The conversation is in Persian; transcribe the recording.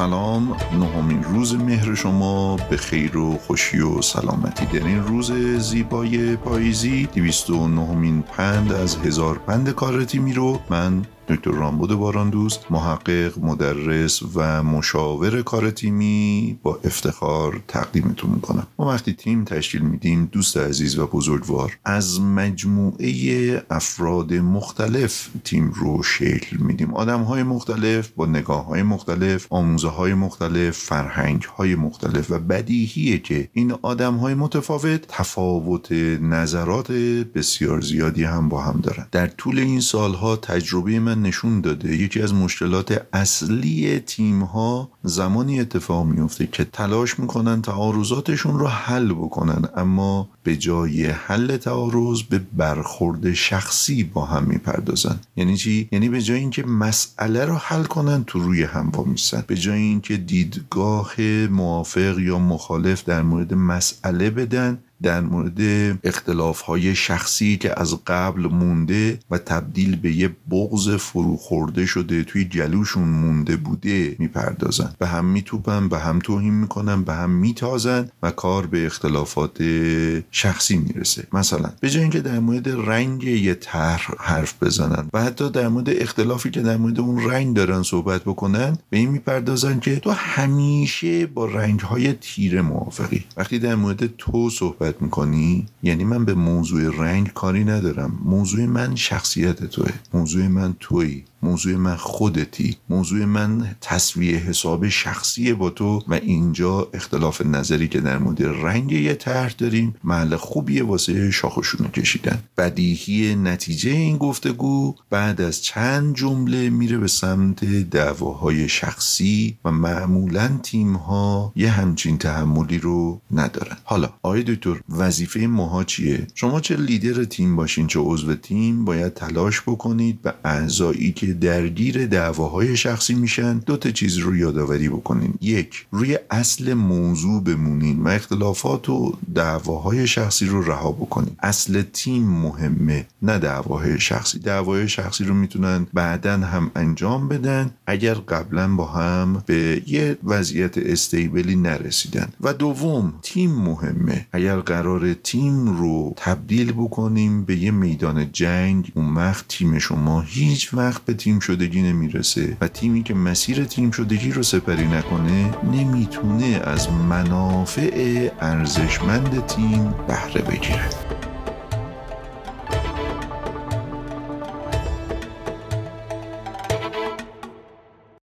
سلام. نهمین روز مهر شما. به خیر و خوشی و سلامتی در این روز زیبای پاییزی. 209 پند از هزار پند کارتیمی رو من دکتر رامبود باراندوست محقق مدرس و مشاور کار تیمی با افتخار تقدیمتون می‌کنم. ما وقتی تیم تشکیل میدیم دوست عزیز و بزرگوار از مجموعه افراد مختلف تیم رو شکل میدیم. آدم های مختلف با نگاه های مختلف آموزه های مختلف فرهنگ های مختلف و بدیهیه که این آدم های متفاوت تفاوت نظرات بسیار زیادی هم با هم دارن. در طول این سالها تجربه من نشون داده. یکی از مشکلات اصلی تیم ها زمانی اتفاق میفته که تلاش می‌کنن تعارضاتشون رو حل بکنن اما به جای حل تعارض به برخورد شخصی با هم می‌پردازن. یعنی چی؟ یعنی به جای اینکه مسئله رو حل کنن تو روی هم وامیستن به جای اینکه دیدگاه موافق یا مخالف در مورد مسئله بدن در مورد اختلاف های شخصی که از قبل مونده و تبدیل به یه بغض فروخورده شده توی جلوشون مونده بوده می‌پردازن. به هم میتوپن به هم توهین می‌کنن به هم میتازن و کار به اختلافات شخصی می‌رسه. مثلا به جای اینکه در مورد رنگ یه طرح حرف بزنن و حتی در مورد اختلافی که در مورد اون رنگ دارن صحبت بکنن به این می‌پردازن که تو همیشه با رنگ های تیره موافقی. وقتی در مورد تو صحبت می‌کنی؟ یعنی من به موضوع رنگ کاری ندارم. موضوع من شخصیت توه. موضوع من توی موضوع من خودتی. موضوع من تصویه حساب شخصی با تو. و اینجا اختلاف نظری که در مورد رنگ یه طرح داریم محل خوبیه واسه شاخشونو کشیدن. بدیهی نتیجه این گفتگو بعد از چند جمله میره به سمت دعواهای شخصی و معمولا تیم ها یه همچین تحملی رو ندارن. حالا آقای دکتر وظیفه ماها چیه؟ شما چه لیدر تیم باشین چه عضو تیم باید تلاش بکنید به اعضایی که درگیر دعواهای شخصی میشن دو تا چیز رو یادآوری بکنین. یک روی اصل موضوع بمونین و اختلافات و دعواهای شخصی رو رها بکنین. اصل تیم مهمه نه دعواهای شخصی. دعواهای شخصی رو می‌تونن بعدا هم انجام بدن اگر قبلا با هم به یه وضعیت استیبلی نرسیدن. و دوم تیم مهمه. اگر قرار تیم رو تبدیل بکنیم به یه میدان جنگ. اون وقت تیم شما هیچ وقت به تیم شدگی نمی‌رسه و تیمی که مسیر تیم شدگی رو سپری نکنه نمی‌تونه از منافع ارزشمند تیم بهره بگیره.